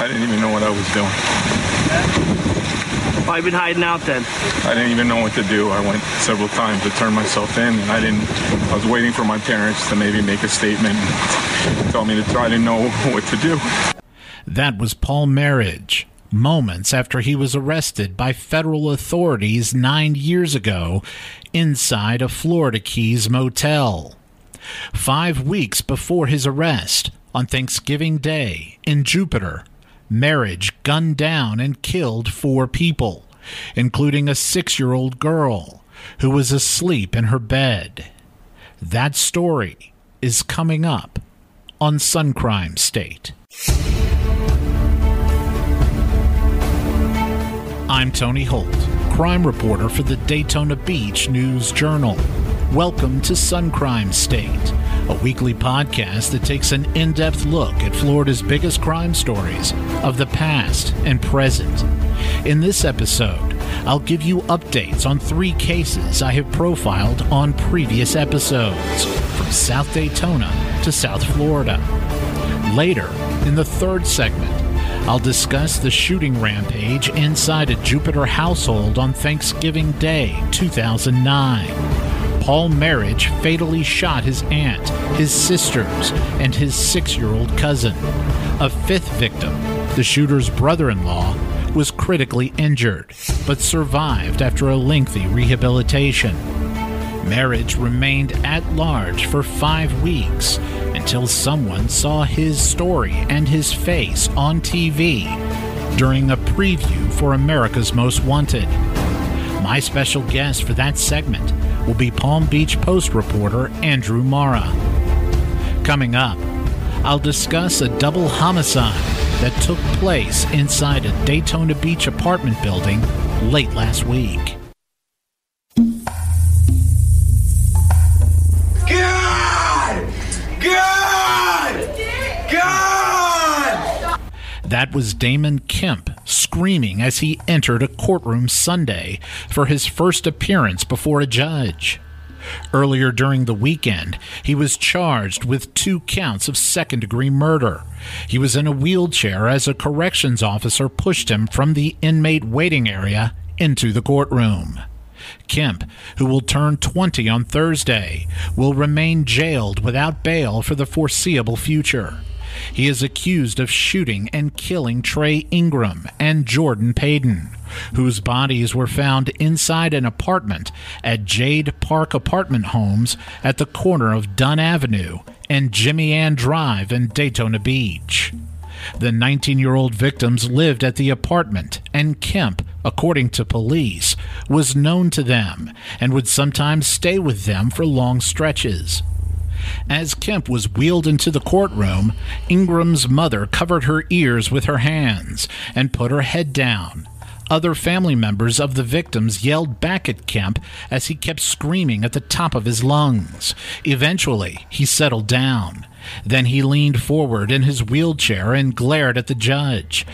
I didn't even know what I was doing. Why you been hiding out then? I didn't even know what to do. I went several times to turn myself in, and I didn't. I was waiting for my parents to maybe make a statement, and tell me to try to know what to do. That was Paul Merhige, moments after he was arrested by federal authorities nine years ago inside a Florida Keys motel. Five weeks before his arrest, on Thanksgiving Day in Jupiter, Merhige gunned down and killed four people, including a six year old girl who was asleep in her bed. That story is coming up on Sun Crime State. I'm Tony Holt, crime reporter for the Daytona Beach News Journal. Welcome to Sun Crime State, a weekly podcast that takes an in depth look at Florida's biggest crime stories of the past and present. In this episode, I'll give you updates on three cases I have profiled on previous episodes, from South Daytona to South Florida. Later, in the third segment, I'll discuss the shooting rampage inside a Jupiter household on Thanksgiving Day 2009. Paul Merhige fatally shot his aunt, his sisters, and his six year old cousin. A fifth victim, the shooter's brother in law, was critically injured, but survived after a lengthy rehabilitation. Merhige remained at large for five weeks until someone saw his story and his face on TV during a preview for America's Most Wanted. My special guest for that segment will be Palm Beach Post reporter Andrew Marra. Coming up, I'll discuss a double homicide that took place inside a Daytona Beach apartment building late last week. That was Damon Kemp screaming as he entered a courtroom Sunday for his first appearance before a judge. Earlier during the weekend, he was charged with two counts of second degree murder. He was in a wheelchair as a corrections officer pushed him from the inmate waiting area into the courtroom. Kemp, who will turn 20 on Thursday, will remain jailed without bail for the foreseeable future. He is accused of shooting and killing Trey Ingram and Jordan Payton, whose bodies were found inside an apartment at Jade Park Apartment Homes at the corner of Dunn Avenue and Jimmy Ann Drive in Daytona Beach. The 19 year old victims lived at the apartment, and Kemp, according to police, was known to them and would sometimes stay with them for long stretches. As Kemp was wheeled into the courtroom, Ingram's mother covered her ears with her hands and put her head down. Other family members of the victims yelled back at Kemp as he kept screaming at the top of his lungs. Eventually, he settled down. Then he leaned forward in his wheelchair and glared at the judge,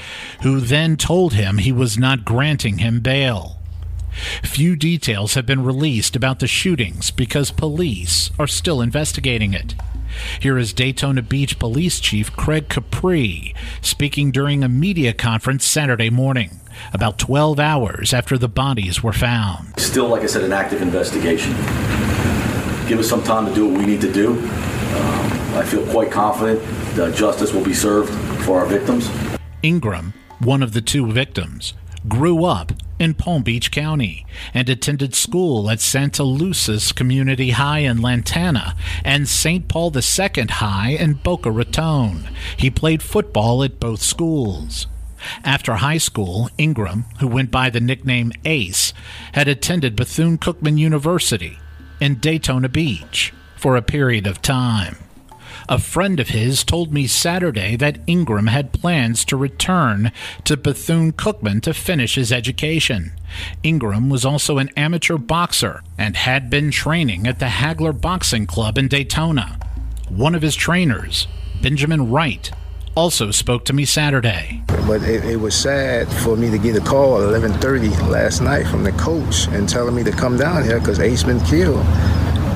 who then told him he was not granting him bail. Few details have been released about the shootings because police are still investigating it. Here is Daytona Beach Police Chief Craig Capri speaking during a media conference Saturday morning, about 12 hours after the bodies were found. Still, like I said, an active investigation. Give us some time to do what we need to do. Um, I feel quite confident that justice will be served for our victims. Ingram, one of the two victims, grew up in Palm Beach County and attended school at Santaluces Community High in Lantana and St. Paul II High in Boca Raton. He played football at both schools. After high school, Ingram, who went by the nickname Ace, had attended Bethune Cookman University in Daytona Beach for a period of time. A friend of his told me Saturday that Ingram had plans to return to Bethune Cookman to finish his education. Ingram was also an amateur boxer and had been training at the Hagler Boxing Club in Daytona. One of his trainers, Benjamin Wright, also spoke to me Saturday. But it, it, was sad for me to get a call at 11:30 last night from the coach and telling me to come down here because Ace been killed.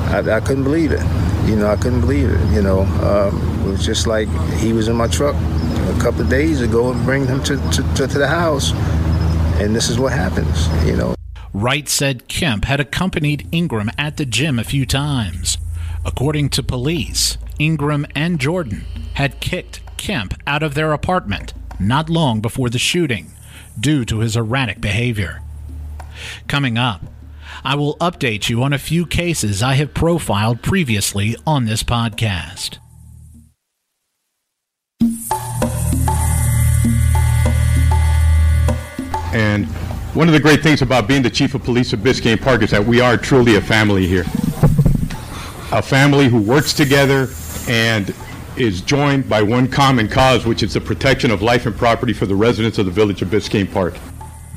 I, I couldn't believe it. You know, I couldn't believe it. You know, um, it was just like he was in my truck a couple of days ago and bring him to, to, to, to the house. And this is what happens, you know. Wright said Kemp had accompanied Ingram at the gym a few times. According to police, Ingram and Jordan had kicked Kemp out of their apartment not long before the shooting due to his erratic behavior. Coming up, I will update you on a few cases I have profiled previously on this podcast. And one of the great things about being the chief of police of Biscayne Park is that we are truly a family here. A family who works together and is joined by one common cause, which is the protection of life and property for the residents of the village of Biscayne Park.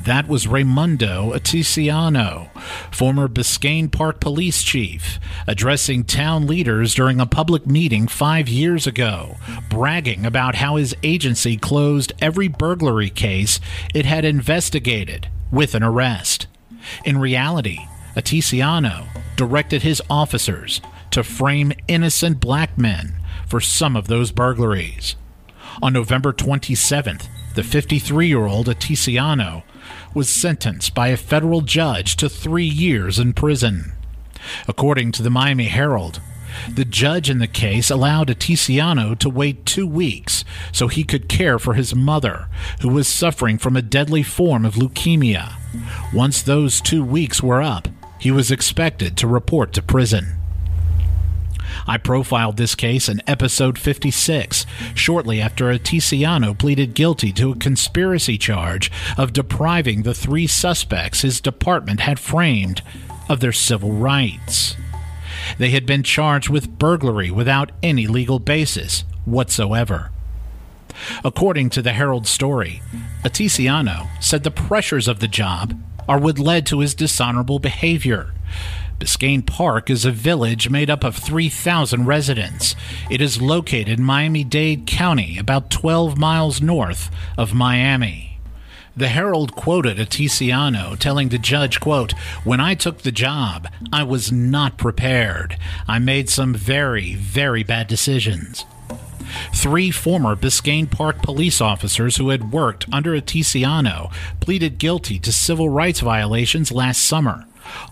That was Raimundo Atesiano, former Biscayne Park police chief, addressing town leaders during a public meeting five years ago, bragging about how his agency closed every burglary case it had investigated with an arrest. In reality, Atesiano directed his officers to frame innocent black men for some of those burglaries. On November 27th, the 53 year old Atesiano was sentenced by a federal judge to three years in prison. According to the Miami Herald, the judge in the case allowed Atesiano to wait two weeks so he could care for his mother, who was suffering from a deadly form of leukemia. Once those two weeks were up, he was expected to report to prison. I profiled this case in episode 56, shortly after Atesiano pleaded guilty to a conspiracy charge of depriving the three suspects his department had framed of their civil rights. They had been charged with burglary without any legal basis whatsoever. According to the Herald story, Atesiano said the pressures of the job are what led to his dishonorable behavior. Biscayne Park is a village made up of 3,000 residents. It is located in Miami Dade County, about 12 miles north of Miami. The Herald quoted a Atesiano telling the judge, quote, When I took the job, I was not prepared. I made some very, very bad decisions. Three former Biscayne Park police officers who had worked under a Atesiano pleaded guilty to civil rights violations last summer.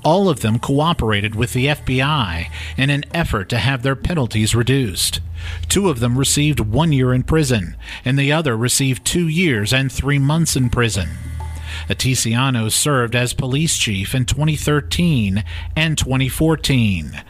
All of them cooperated with the FBI in an effort to have their penalties reduced. Two of them received one year in prison, and the other received two years and three months in prison. Atesiano served as police chief in 2013 and 2014.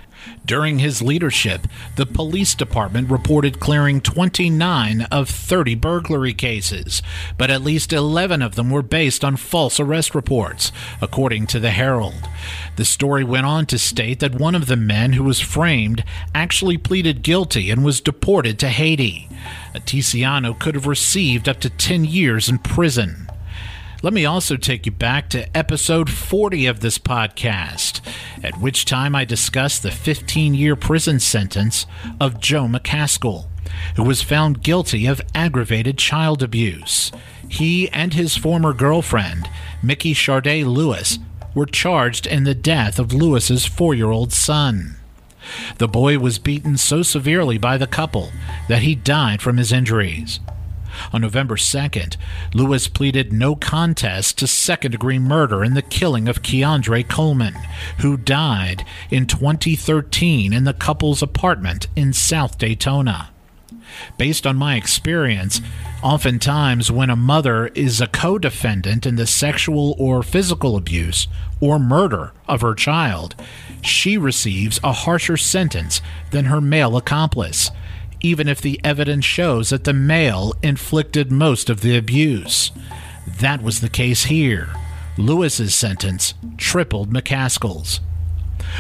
During his leadership, the police department reported clearing 29 of 30 burglary cases, but at least 11 of them were based on false arrest reports, according to the Herald. The story went on to state that one of the men who was framed actually pleaded guilty and was deported to Haiti. Atesiano could have received up to 10 years in prison. Let me also take you back to episode 40 of this podcast, at which time I discussed the 15 year prison sentence of Joe McCaskill, who was found guilty of aggravated child abuse. He and his former girlfriend, Mickey Charday Lewis, were charged in the death of Lewis's four year old son. The boy was beaten so severely by the couple that he died from his injuries. On November 2nd, Lewis pleaded no contest to second degree murder in the killing of Keandre Coleman, who died in 2013 in the couple's apartment in South Daytona. Based on my experience, oftentimes when a mother is a co defendant in the sexual or physical abuse or murder of her child, she receives a harsher sentence than her male accomplice even if the evidence shows that the male inflicted most of the abuse. That was the case here. Lewis's sentence tripled McCaskill's.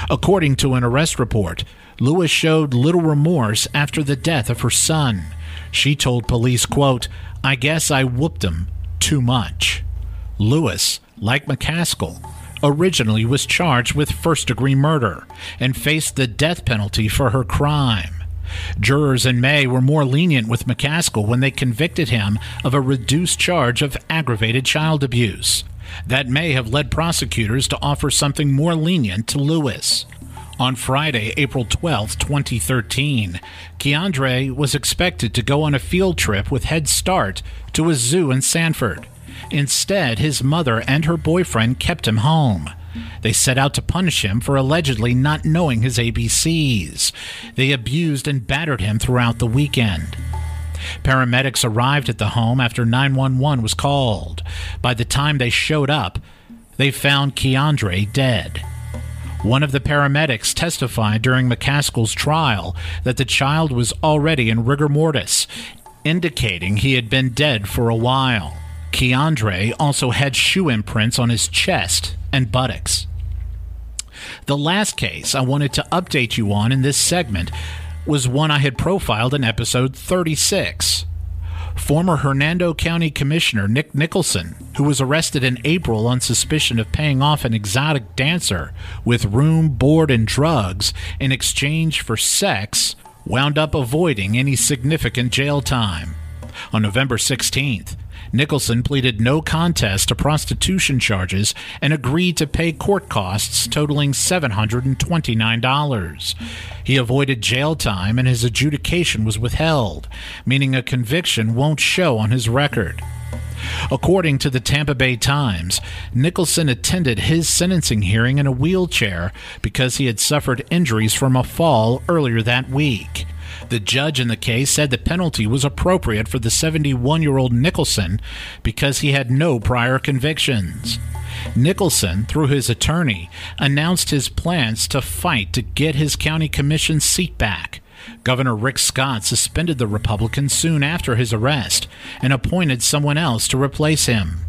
According to an arrest report, Lewis showed little remorse after the death of her son. She told police, quote, I guess I whooped him too much. Lewis, like McCaskill, originally was charged with first degree murder and faced the death penalty for her crime. Jurors in May were more lenient with McCaskill when they convicted him of a reduced charge of aggravated child abuse. That may have led prosecutors to offer something more lenient to Lewis. On Friday, April 12, 2013, Keandre was expected to go on a field trip with Head Start to a zoo in Sanford. Instead, his mother and her boyfriend kept him home. They set out to punish him for allegedly not knowing his ABCs. They abused and battered him throughout the weekend. Paramedics arrived at the home after 911 was called. By the time they showed up, they found Keandre dead. One of the paramedics testified during McCaskill's trial that the child was already in rigor mortis, indicating he had been dead for a while. Keandre also had shoe imprints on his chest and buttocks. The last case I wanted to update you on in this segment was one I had profiled in episode 36. Former Hernando County Commissioner Nick Nicholson, who was arrested in April on suspicion of paying off an exotic dancer with room, board, and drugs in exchange for sex, wound up avoiding any significant jail time. On November 16th, Nicholson pleaded no contest to prostitution charges and agreed to pay court costs totaling $729. He avoided jail time and his adjudication was withheld, meaning a conviction won't show on his record. According to the Tampa Bay Times, Nicholson attended his sentencing hearing in a wheelchair because he had suffered injuries from a fall earlier that week. The judge in the case said the penalty was appropriate for the 71 year old Nicholson because he had no prior convictions. Nicholson, through his attorney, announced his plans to fight to get his county commission seat back. Governor Rick Scott suspended the Republican soon after his arrest and appointed someone else to replace him.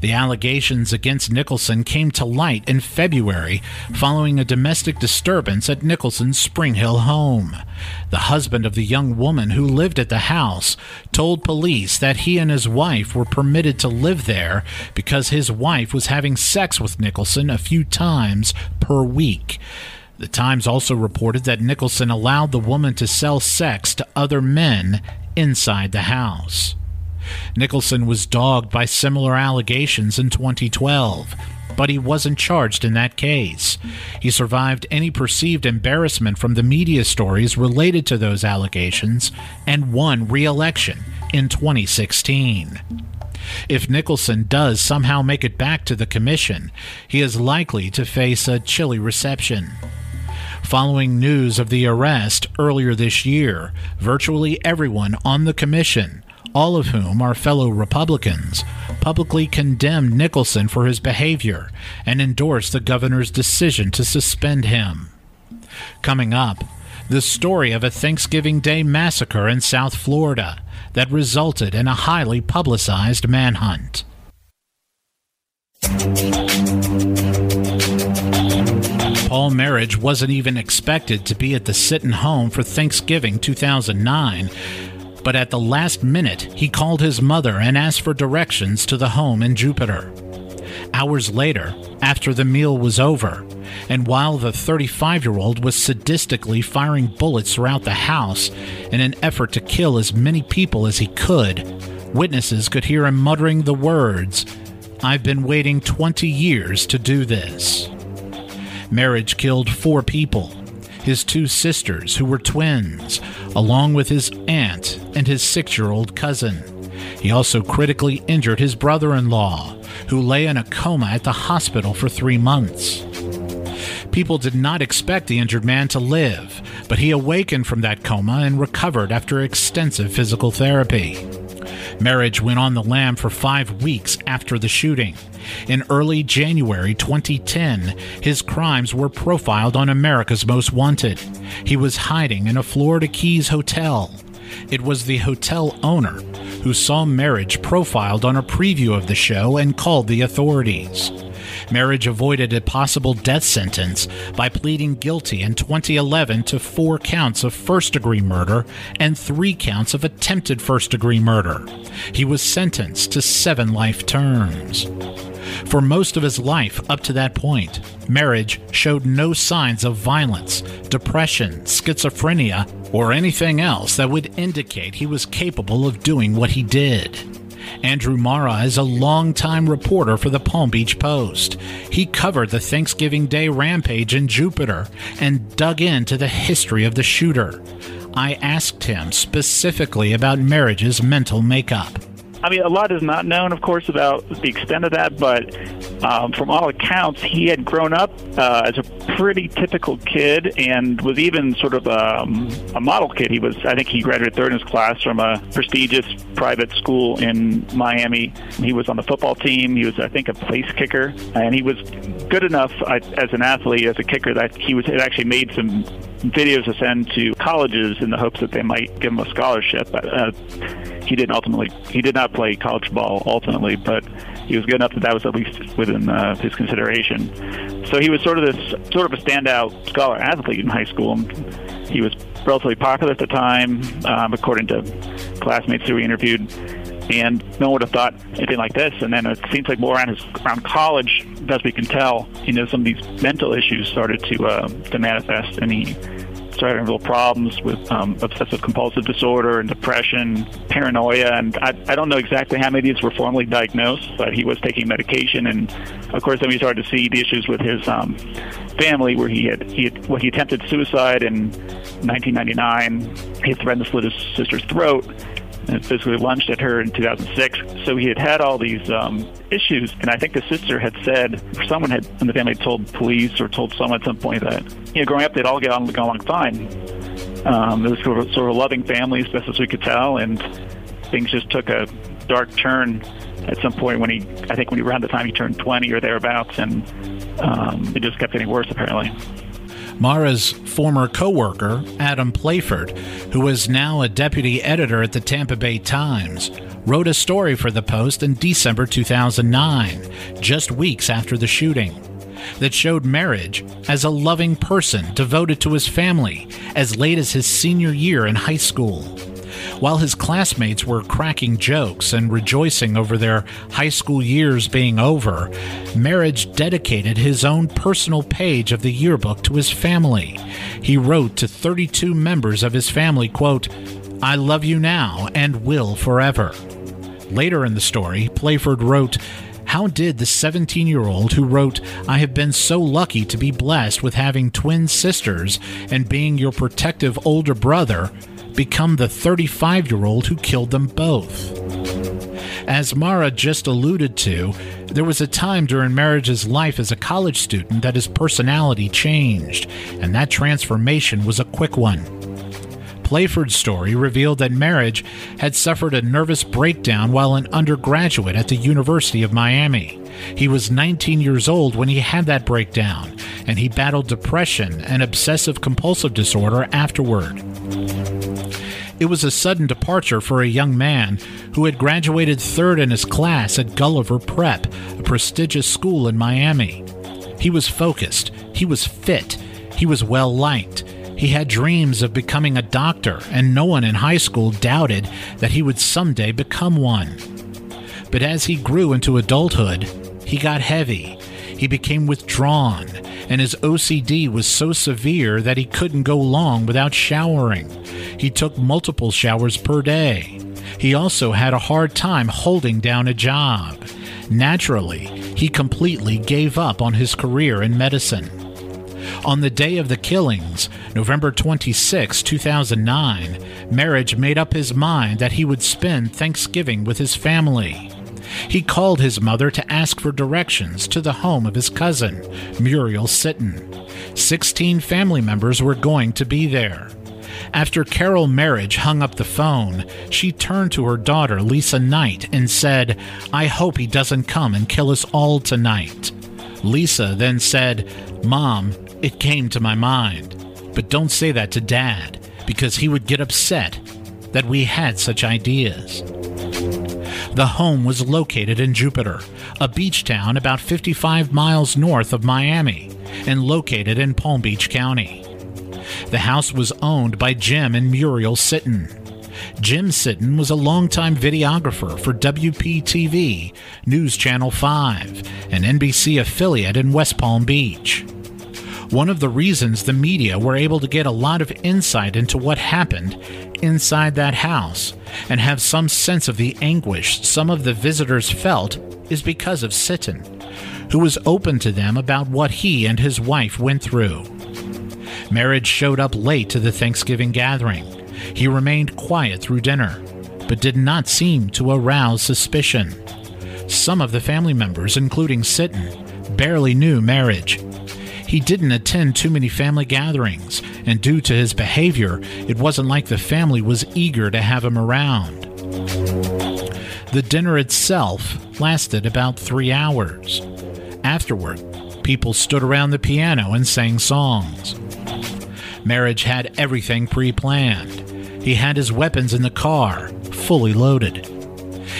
The allegations against Nicholson came to light in February following a domestic disturbance at Nicholson's Spring Hill home. The husband of the young woman who lived at the house told police that he and his wife were permitted to live there because his wife was having sex with Nicholson a few times per week. The Times also reported that Nicholson allowed the woman to sell sex to other men inside the house. Nicholson was dogged by similar allegations in 2012, but he wasn't charged in that case. He survived any perceived embarrassment from the media stories related to those allegations and won re election in 2016. If Nicholson does somehow make it back to the commission, he is likely to face a chilly reception. Following news of the arrest earlier this year, virtually everyone on the commission all of whom are fellow Republicans, publicly condemned Nicholson for his behavior and endorsed the governor's decision to suspend him. Coming up, the story of a Thanksgiving Day massacre in South Florida that resulted in a highly publicized manhunt. Paul Merhige wasn't even expected to be at the Sitton home for Thanksgiving 2009 but at the last minute, he called his mother and asked for directions to the home in Jupiter. Hours later, after the meal was over, and while the 35 year old was sadistically firing bullets throughout the house in an effort to kill as many people as he could, witnesses could hear him muttering the words, I've been waiting 20 years to do this. Merhige killed four people his two sisters, who were twins, along with his aunt and his six year old cousin. He also critically injured his brother in law, who lay in a coma at the hospital for three months. People did not expect the injured man to live, but he awakened from that coma and recovered after extensive physical therapy. Merhige went on the lam for five weeks after the shooting. In early January 2010, his crimes were profiled on America's Most Wanted. He was hiding in a Florida Keys hotel. It was the hotel owner who saw Merhige profiled on a preview of the show and called the authorities. Merhige avoided a possible death sentence by pleading guilty in 2011 to four counts of first degree murder and three counts of attempted first degree murder. He was sentenced to seven life terms. For most of his life up to that point, Merhige showed no signs of violence, depression, schizophrenia, or anything else that would indicate he was capable of doing what he did. Andrew Marra is a longtime reporter for the Palm Beach Post. He covered the Thanksgiving Day rampage in Jupiter and dug into the history of the shooter. I asked him specifically about Merhige's mental makeup. I mean, a lot is not known, of course, about the extent of that, but um, from all accounts, he had grown up uh, as a pretty typical kid and was even sort of um, a model kid. He was, I think, he graduated third in his class from a prestigious private school in Miami. He was on the football team. He was, I think, a place kicker, and he was good enough as an athlete, as a kicker, that he was had actually made some videos to send to colleges in the hopes that they might give him a scholarship. Uh, he didn't ultimately, he did not play college ball ultimately, but he was good enough that that was at least within uh, his consideration. So he was sort of this sort of a standout scholar athlete in high school. He was relatively popular at the time, um, according to classmates who we interviewed. And no one would have thought anything like this. And then it seems like more around his around college, as we can tell, you know, some of these mental issues started to uh, to manifest, and he started having real problems with um, obsessive compulsive disorder and depression, paranoia, and I, I don't know exactly how many of these were formally diagnosed, but he was taking medication, and of course then we started to see the issues with his um, family, where he had he had, well, he attempted suicide in 1999. He threatened to slit his sister's throat and physically lunged at her in 2006. So he had had all these um, issues, and I think the sister had said, someone had in the family told police or told someone at some point that you know growing up they'd all get on go along fine. Um, it was sort of, sort of loving family, as best as we could tell, and things just took a dark turn at some point when he, I think when he around the time he turned 20 or thereabouts, and um, it just kept getting worse apparently. Marra's former coworker, Adam Playford, who is now a deputy editor at the Tampa Bay Times, wrote a story for the Post in December 2009, just weeks after the shooting, that showed Merhige as a loving person devoted to his family as late as his senior year in high school. While his classmates were cracking jokes and rejoicing over their high school years being over, Merhige dedicated his own personal page of the yearbook to his family. He wrote to 32 members of his family, quote, I love you now and will forever. Later in the story, Playford wrote, how did the 17 year old who wrote, I have been so lucky to be blessed with having twin sisters and being your protective older brother become the 35 year old who killed them both. As Marra just alluded to, there was a time during Merhige's life as a college student that his personality changed, and that transformation was a quick one. Playford's story revealed that Merhige had suffered a nervous breakdown while an undergraduate at the University of Miami. He was 19 years old when he had that breakdown, and he battled depression and obsessive compulsive disorder afterward. It was a sudden departure for a young man who had graduated third in his class at Gulliver Prep, a prestigious school in Miami. He was focused, he was fit, he was well liked. He had dreams of becoming a doctor, and no one in high school doubted that he would someday become one. But as he grew into adulthood, he got heavy. He became withdrawn, and his OCD was so severe that he couldn't go long without showering. He took multiple showers per day. He also had a hard time holding down a job. Naturally, he completely gave up on his career in medicine. On the day of the killings, November 26, 2009, Merhige made up his mind that he would spend Thanksgiving with his family. He called his mother to ask for directions to the home of his cousin, Muriel Sitton. Sixteen family members were going to be there. After Carol Merhige hung up the phone, she turned to her daughter, Lisa Knight, and said, I hope he doesn't come and kill us all tonight. Lisa then said, Mom, it came to my mind. But don't say that to Dad, because he would get upset that we had such ideas. The home was located in Jupiter, a beach town about 55 miles north of Miami, and located in Palm Beach County. The house was owned by Jim and Muriel Sitton. Jim Sitton was a longtime videographer for WPTV, News Channel 5, an NBC affiliate in West Palm Beach. One of the reasons the media were able to get a lot of insight into what happened inside that house and have some sense of the anguish some of the visitors felt is because of Sitton, who was open to them about what he and his wife went through. Merhige showed up late to the Thanksgiving gathering. He remained quiet through dinner, but did not seem to arouse suspicion. Some of the family members, including Sitton, barely knew Merhige. He didn't attend too many family gatherings, and due to his behavior, it wasn't like the family was eager to have him around. The dinner itself lasted about three hours. Afterward, people stood around the piano and sang songs. Merhige had everything pre planned. He had his weapons in the car, fully loaded.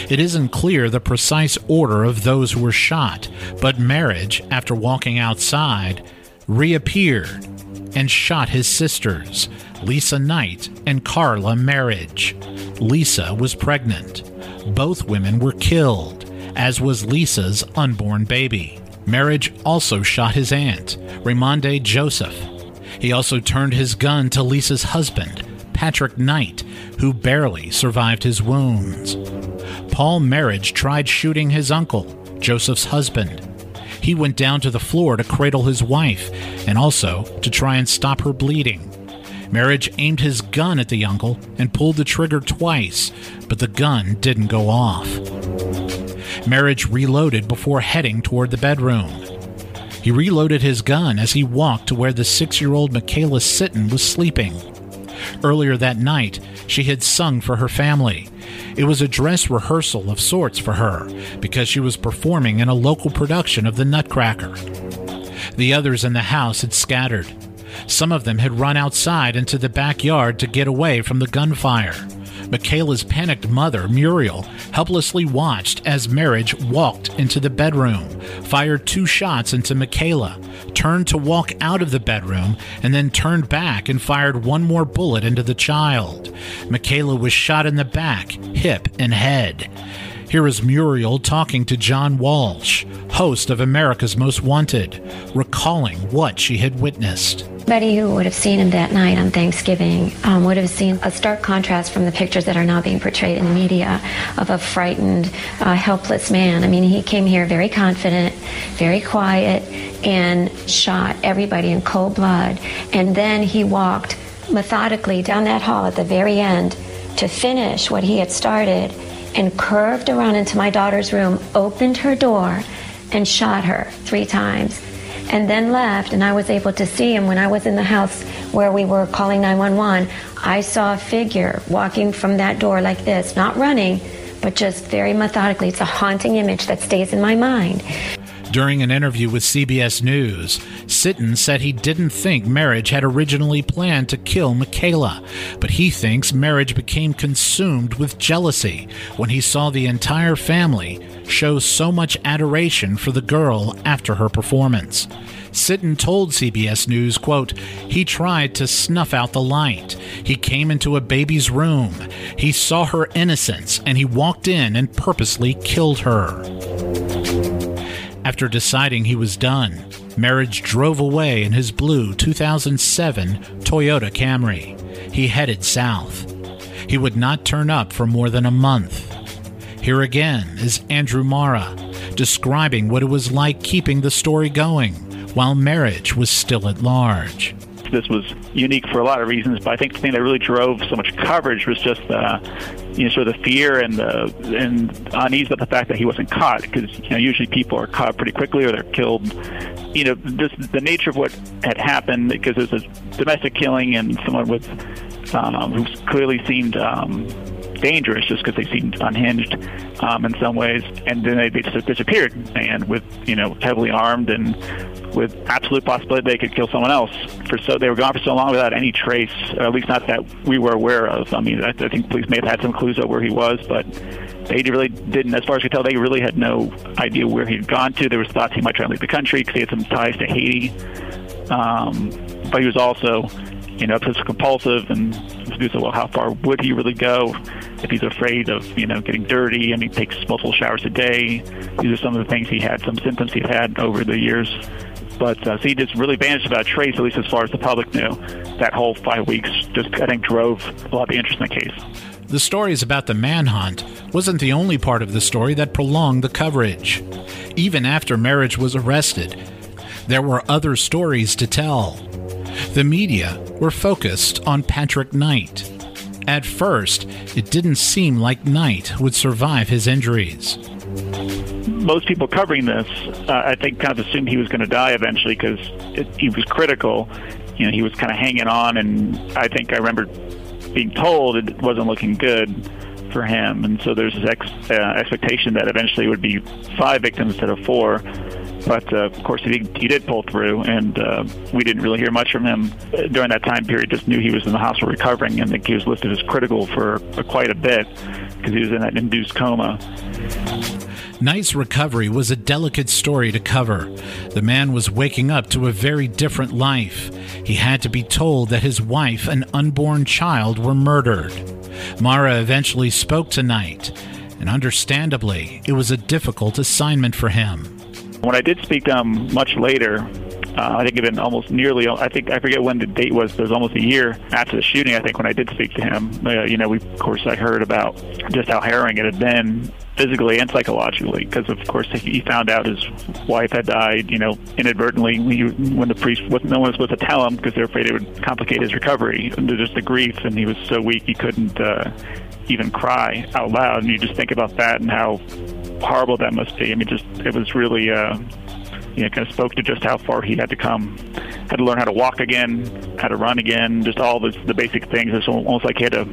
It isn't clear the precise order of those who were shot, but Merhige, after walking outside, reappeared and shot his sisters, Lisa Knight and Carla Merhige. Lisa was pregnant. Both women were killed, as was Lisa's unborn baby. Merhige also shot his aunt, Raymonde Joseph. He also turned his gun to Lisa's husband, Patrick Knight, who barely survived his wounds. Paul Merhige tried shooting his uncle, Joseph's husband. He went down to the floor to cradle his wife and also to try and stop her bleeding. Merhige aimed his gun at the uncle and pulled the trigger twice, but the gun didn't go off. Merhige reloaded before heading toward the bedroom. He reloaded his gun as he walked to where the six year old Michaela Sitton was sleeping. Earlier that night, she had sung for her family. It was a dress rehearsal of sorts for her because she was performing in a local production of The Nutcracker. The others in the house had scattered. Some of them had run outside into the backyard to get away from the gunfire. Michaela's panicked mother, Muriel, helplessly watched as Merhige walked into the bedroom, fired two shots into Michaela, turned to walk out of the bedroom, and then turned back and fired one more bullet into the child. Michaela was shot in the back, hip, and head. Here is Muriel talking to John Walsh, host of America's Most Wanted, recalling what she had witnessed. Anybody who would have seen him that night on Thanksgiving um, would have seen a stark contrast from the pictures that are now being portrayed in the media of a frightened, uh, helpless man. I mean, he came here very confident, very quiet, and shot everybody in cold blood. And then he walked methodically down that hall at the very end to finish what he had started and curved around into my daughter's room, opened her door, and shot her three times. And then left, and I was able to see him when I was in the house where we were calling 911. I saw a figure walking from that door like this, not running, but just very methodically. It's a haunting image that stays in my mind. During an interview with CBS News, Sitton said he didn't think Merhige had originally planned to kill Michaela, but he thinks Merhige became consumed with jealousy when he saw the entire family show so much adoration for the girl after her performance. Sitton told CBS News, quote, he tried to snuff out the light. He came into a baby's room. He saw her innocence and he walked in and purposely killed her. After deciding he was done, Merhige drove away in his blue 2007 Toyota Camry. He headed south. He would not turn up for more than a month. Here again is Andrew Marra describing what it was like keeping the story going while Merhige was still at large this was unique for a lot of reasons, but I think the thing that really drove so much coverage was just uh, you know sort of the fear and the and unease about the fact that he wasn't caught because you know usually people are caught pretty quickly or they're killed. You know, this, the nature of what had happened because it was a domestic killing and someone with um, who clearly seemed um, dangerous just because they seemed unhinged um, in some ways, and then they, they just disappeared and with you know heavily armed and with absolute possibility they could kill someone else. For so they were gone for so long without any trace, or at least not that we were aware of. I mean, I, I think police may have had some clues of where he was, but they really didn't. As far as I could tell, they really had no idea where he'd gone to. There was thoughts he might try to leave the country because he had some ties to Haiti. Um, but he was also, you know, obsessive compulsive and so well, how far would he really go if he's afraid of, you know, getting dirty? Mean, he takes multiple showers a day. These are some of the things he had, some symptoms he had over the years But uh, so he just really vanished about trace, at least as far as the public knew. That whole five weeks just, I think, drove a lot of the interest in the case. The stories about the manhunt wasn't the only part of the story that prolonged the coverage. Even after Merhige was arrested, there were other stories to tell. The media were focused on Patrick Knight. At first, it didn't seem like Knight would survive his injuries. Most people covering this, uh, I think, kind of assumed he was going to die eventually because he was critical. You know, he was kind of hanging on, and I think I remember being told it wasn't looking good for him, and so there's this ex- uh, expectation that eventually it would be five victims instead of four. But uh, of course, he, he did pull through, and uh, we didn't really hear much from him during that time period. Just knew he was in the hospital recovering, and that he was listed as critical for, for quite a bit because he was in that induced coma. Knight's recovery was a delicate story to cover. The man was waking up to a very different life. He had to be told that his wife and unborn child were murdered. Marra eventually spoke to Knight, and understandably, it was a difficult assignment for him. When I did speak to him much later, uh, I think it had been almost nearly, I think, I forget when the date was, but it was almost a year after the shooting, I think, when I did speak to him. Uh, you know, we, of course, I heard about just how harrowing it had been physically and psychologically because, of course, he found out his wife had died, you know, inadvertently when the priest, was, no one was supposed to tell him because they're afraid it would complicate his recovery. Just the grief, and he was so weak he couldn't uh, even cry out loud. And you just think about that and how horrible that must be. I mean, just it was really, uh, you know, kind of spoke to just how far he had to come. Had to learn how to walk again, how to run again, just all the, the basic things. It's almost like he had to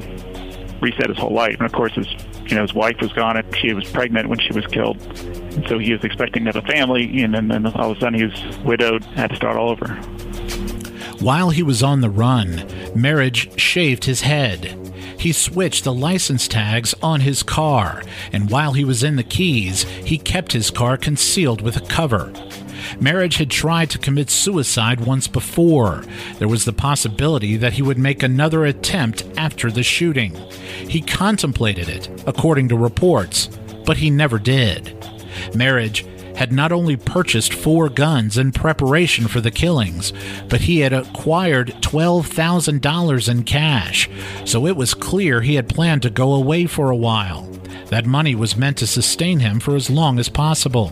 reset his whole life. And of course, his you know his wife was gone. She was pregnant when she was killed, and so he was expecting to have a family, and then, then all of a sudden he was widowed, had to start all over. While he was on the run, Merhige shaved his head. He switched the license tags on his car, and while he was in the keys, he kept his car concealed with a cover. Merhige had tried to commit suicide once before. There was the possibility that he would make another attempt after the shooting. He contemplated it, according to reports, but he never did. Merhige had not only purchased four guns in preparation for the killings, but he had acquired $12,000 in cash, so it was clear he had planned to go away for a while. That money was meant to sustain him for as long as possible.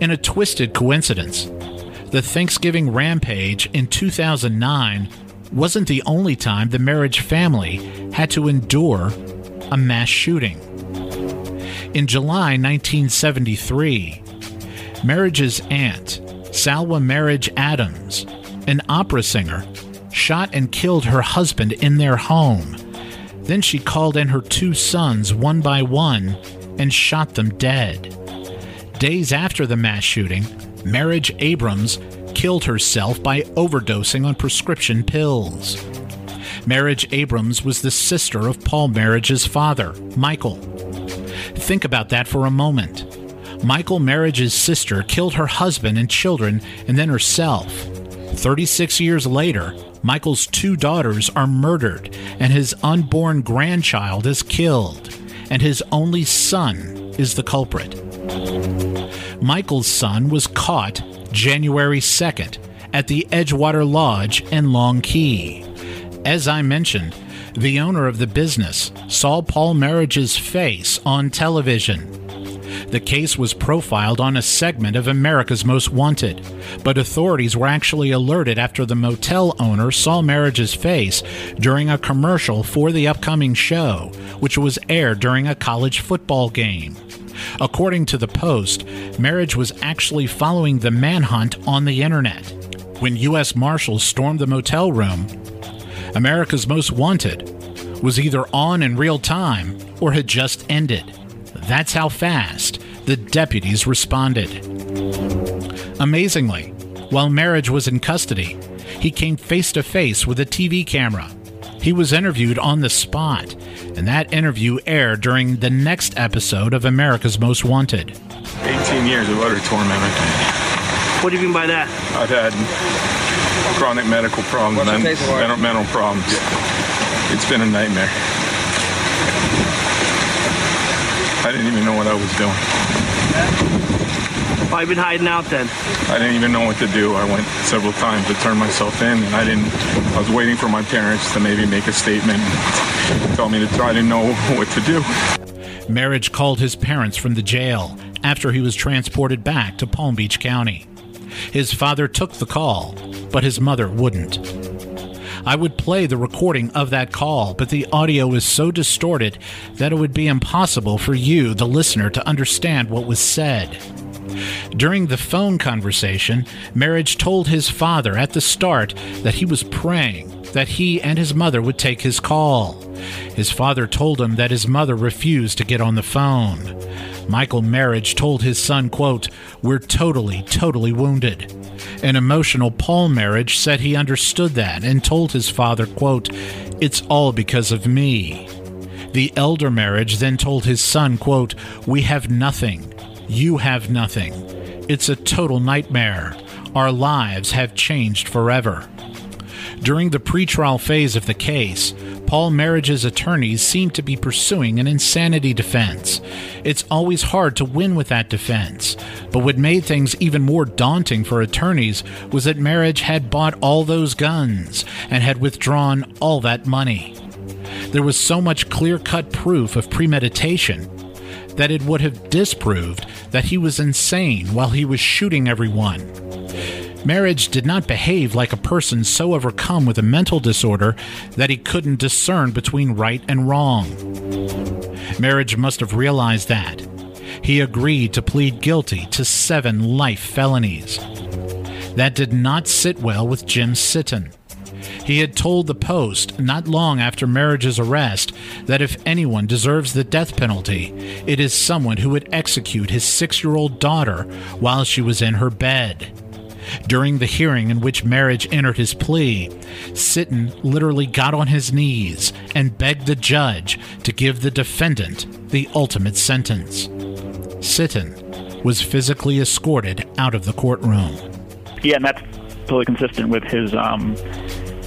In a twisted coincidence, the Thanksgiving rampage in 2009 wasn't the only time the Merhige family had to endure a mass shooting. In July 1973, Merhige's aunt, Salwa Merhige Adams, an opera singer, shot and killed her husband in their home. Then she called in her two sons one by one and shot them dead. Days after the mass shooting, Merhige Abrams killed herself by overdosing on prescription pills. Merhige Abrams was the sister of Paul Merhige's father, Michael. Think about that for a moment. Michael Merhige's sister killed her husband and children and then herself. 36 years later, Michael's two daughters are murdered and his unborn grandchild is killed, and his only son is the culprit. Michael's son was caught January 2nd at the Edgewater Lodge in Long Key. As I mentioned, the owner of the business saw Paul Merhige's face on television. The case was profiled on a segment of America's Most Wanted, but authorities were actually alerted after the motel owner saw Merhige's face during a commercial for the upcoming show, which was aired during a college football game. According to the Post, Merhige was actually following the manhunt on the internet. When U.S. Marshals stormed the motel room, America's Most Wanted was either on in real time or had just ended. That's how fast the deputies responded. Amazingly, while Merhige was in custody, he came face to face with a TV camera. He was interviewed on the spot, and that interview aired during the next episode of America's Most Wanted. 18 years of utter torment. What do you mean by that? I've had chronic medical problems, men- mental, mental problems. It's been a nightmare. I didn't even know what I was doing. Why you been hiding out then? I didn't even know what to do. I went several times to turn myself in, and I didn't. I was waiting for my parents to maybe make a statement, and tell me to. try didn't know what to do. Merhige called his parents from the jail after he was transported back to Palm Beach County. His father took the call, but his mother wouldn't. I would play the recording of that call, but the audio is so distorted that it would be impossible for you, the listener, to understand what was said. During the phone conversation, Merhige told his father at the start that he was praying that he and his mother would take his call. His father told him that his mother refused to get on the phone. Michael Merhige told his son, quote, We're totally, totally wounded. An emotional Paul Merhige said he understood that and told his father, quote, It's all because of me. The elder Merhige then told his son, quote, We have nothing. You have nothing. It's a total nightmare. Our lives have changed forever. During the pretrial phase of the case, Paul Merhige's attorneys seemed to be pursuing an insanity defense. It's always hard to win with that defense, but what made things even more daunting for attorneys was that Merhige had bought all those guns and had withdrawn all that money. There was so much clear cut proof of premeditation that it would have disproved that he was insane while he was shooting everyone. Merhige did not behave like a person so overcome with a mental disorder that he couldn't discern between right and wrong. Merhige must have realized that. He agreed to plead guilty to seven life felonies. That did not sit well with Jim Sitton. He had told the Post not long after Merhige's arrest that if anyone deserves the death penalty, it is someone who would execute his six year old daughter while she was in her bed. During the hearing in which Merhige entered his plea, Sitton literally got on his knees and begged the judge to give the defendant the ultimate sentence. Sitton was physically escorted out of the courtroom. Yeah, and that's totally consistent with his um,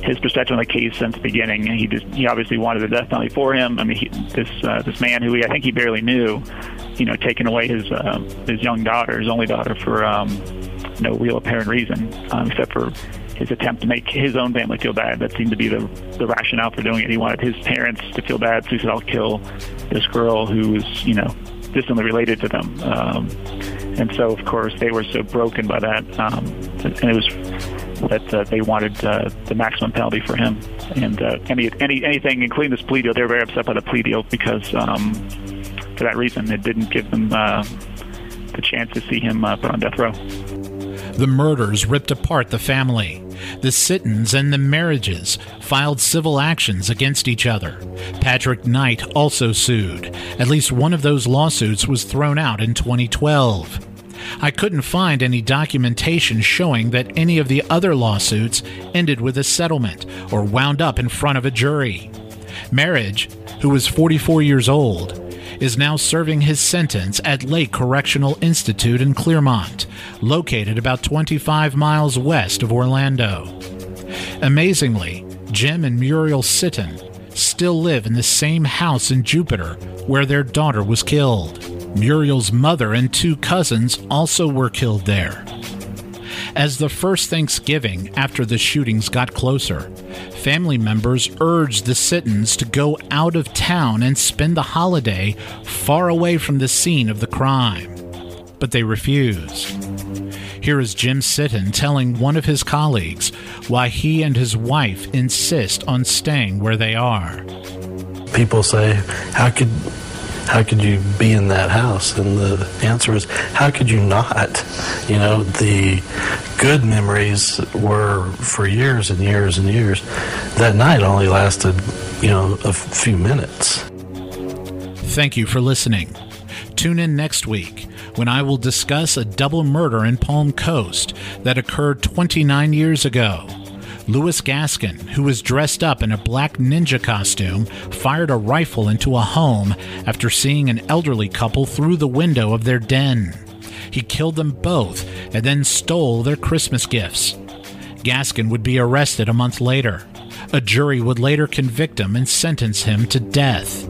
his perspective on the case since the beginning. He just he obviously wanted the death penalty for him. I mean, he, this uh, this man who he, I think he barely knew, you know, taking away his uh, his young daughter, his only daughter, for um, no real apparent reason, um, except for his attempt to make his own family feel bad. That seemed to be the the rationale for doing it. He wanted his parents to feel bad, so he said, "I'll kill this girl who is, you know, distantly related to them." Um, and so, of course, they were so broken by that, um, and it was that uh, they wanted uh, the maximum penalty for him. And uh, any any anything, including this plea deal, they were very upset by the plea deal because, um, for that reason, it didn't give them uh, the chance to see him uh, put on death row. The murders ripped apart the family. The Sittons and the Merhiges filed civil actions against each other. Patrick Knight also sued. At least one of those lawsuits was thrown out in 2012. I couldn't find any documentation showing that any of the other lawsuits ended with a settlement or wound up in front of a jury. Merhige, who was 44 years old, is now serving his sentence at Lake Correctional Institute in Clermont, located about 25 miles west of Orlando. Amazingly, Jim and Muriel Sitton still live in the same house in Jupiter where their daughter was killed. Muriel's mother and two cousins also were killed there. As the first Thanksgiving after the shootings got closer, family members urged the Sittons to go out of town and spend the holiday far away from the scene of the crime. But they refused. Here is Jim Sitton telling one of his colleagues why he and his wife insist on staying where they are. People say, How could how could you be in that house? And the answer is, how could you not? You know, the good memories were for years and years and years. That night only lasted, you know, a few minutes. Thank you for listening. Tune in next week when I will discuss a double murder in Palm Coast that occurred 29 years ago. Louis Gaskin, who was dressed up in a black ninja costume, fired a rifle into a home after seeing an elderly couple through the window of their den. He killed them both and then stole their Christmas gifts. Gaskin would be arrested a month later. A jury would later convict him and sentence him to death.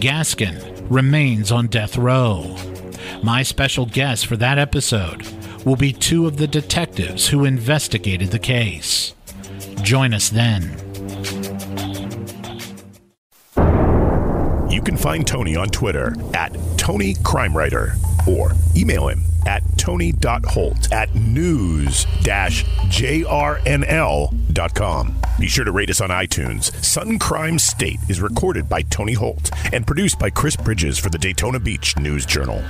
Gaskin remains on death row. My special guest for that episode will be two of the detectives who investigated the case. Join us then. You can find Tony on Twitter at Tony Crime Writer or email him at tony.holt at news-jrnl.com. Be sure to rate us on iTunes. Sudden Crime State is recorded by Tony Holt and produced by Chris Bridges for the Daytona Beach News Journal.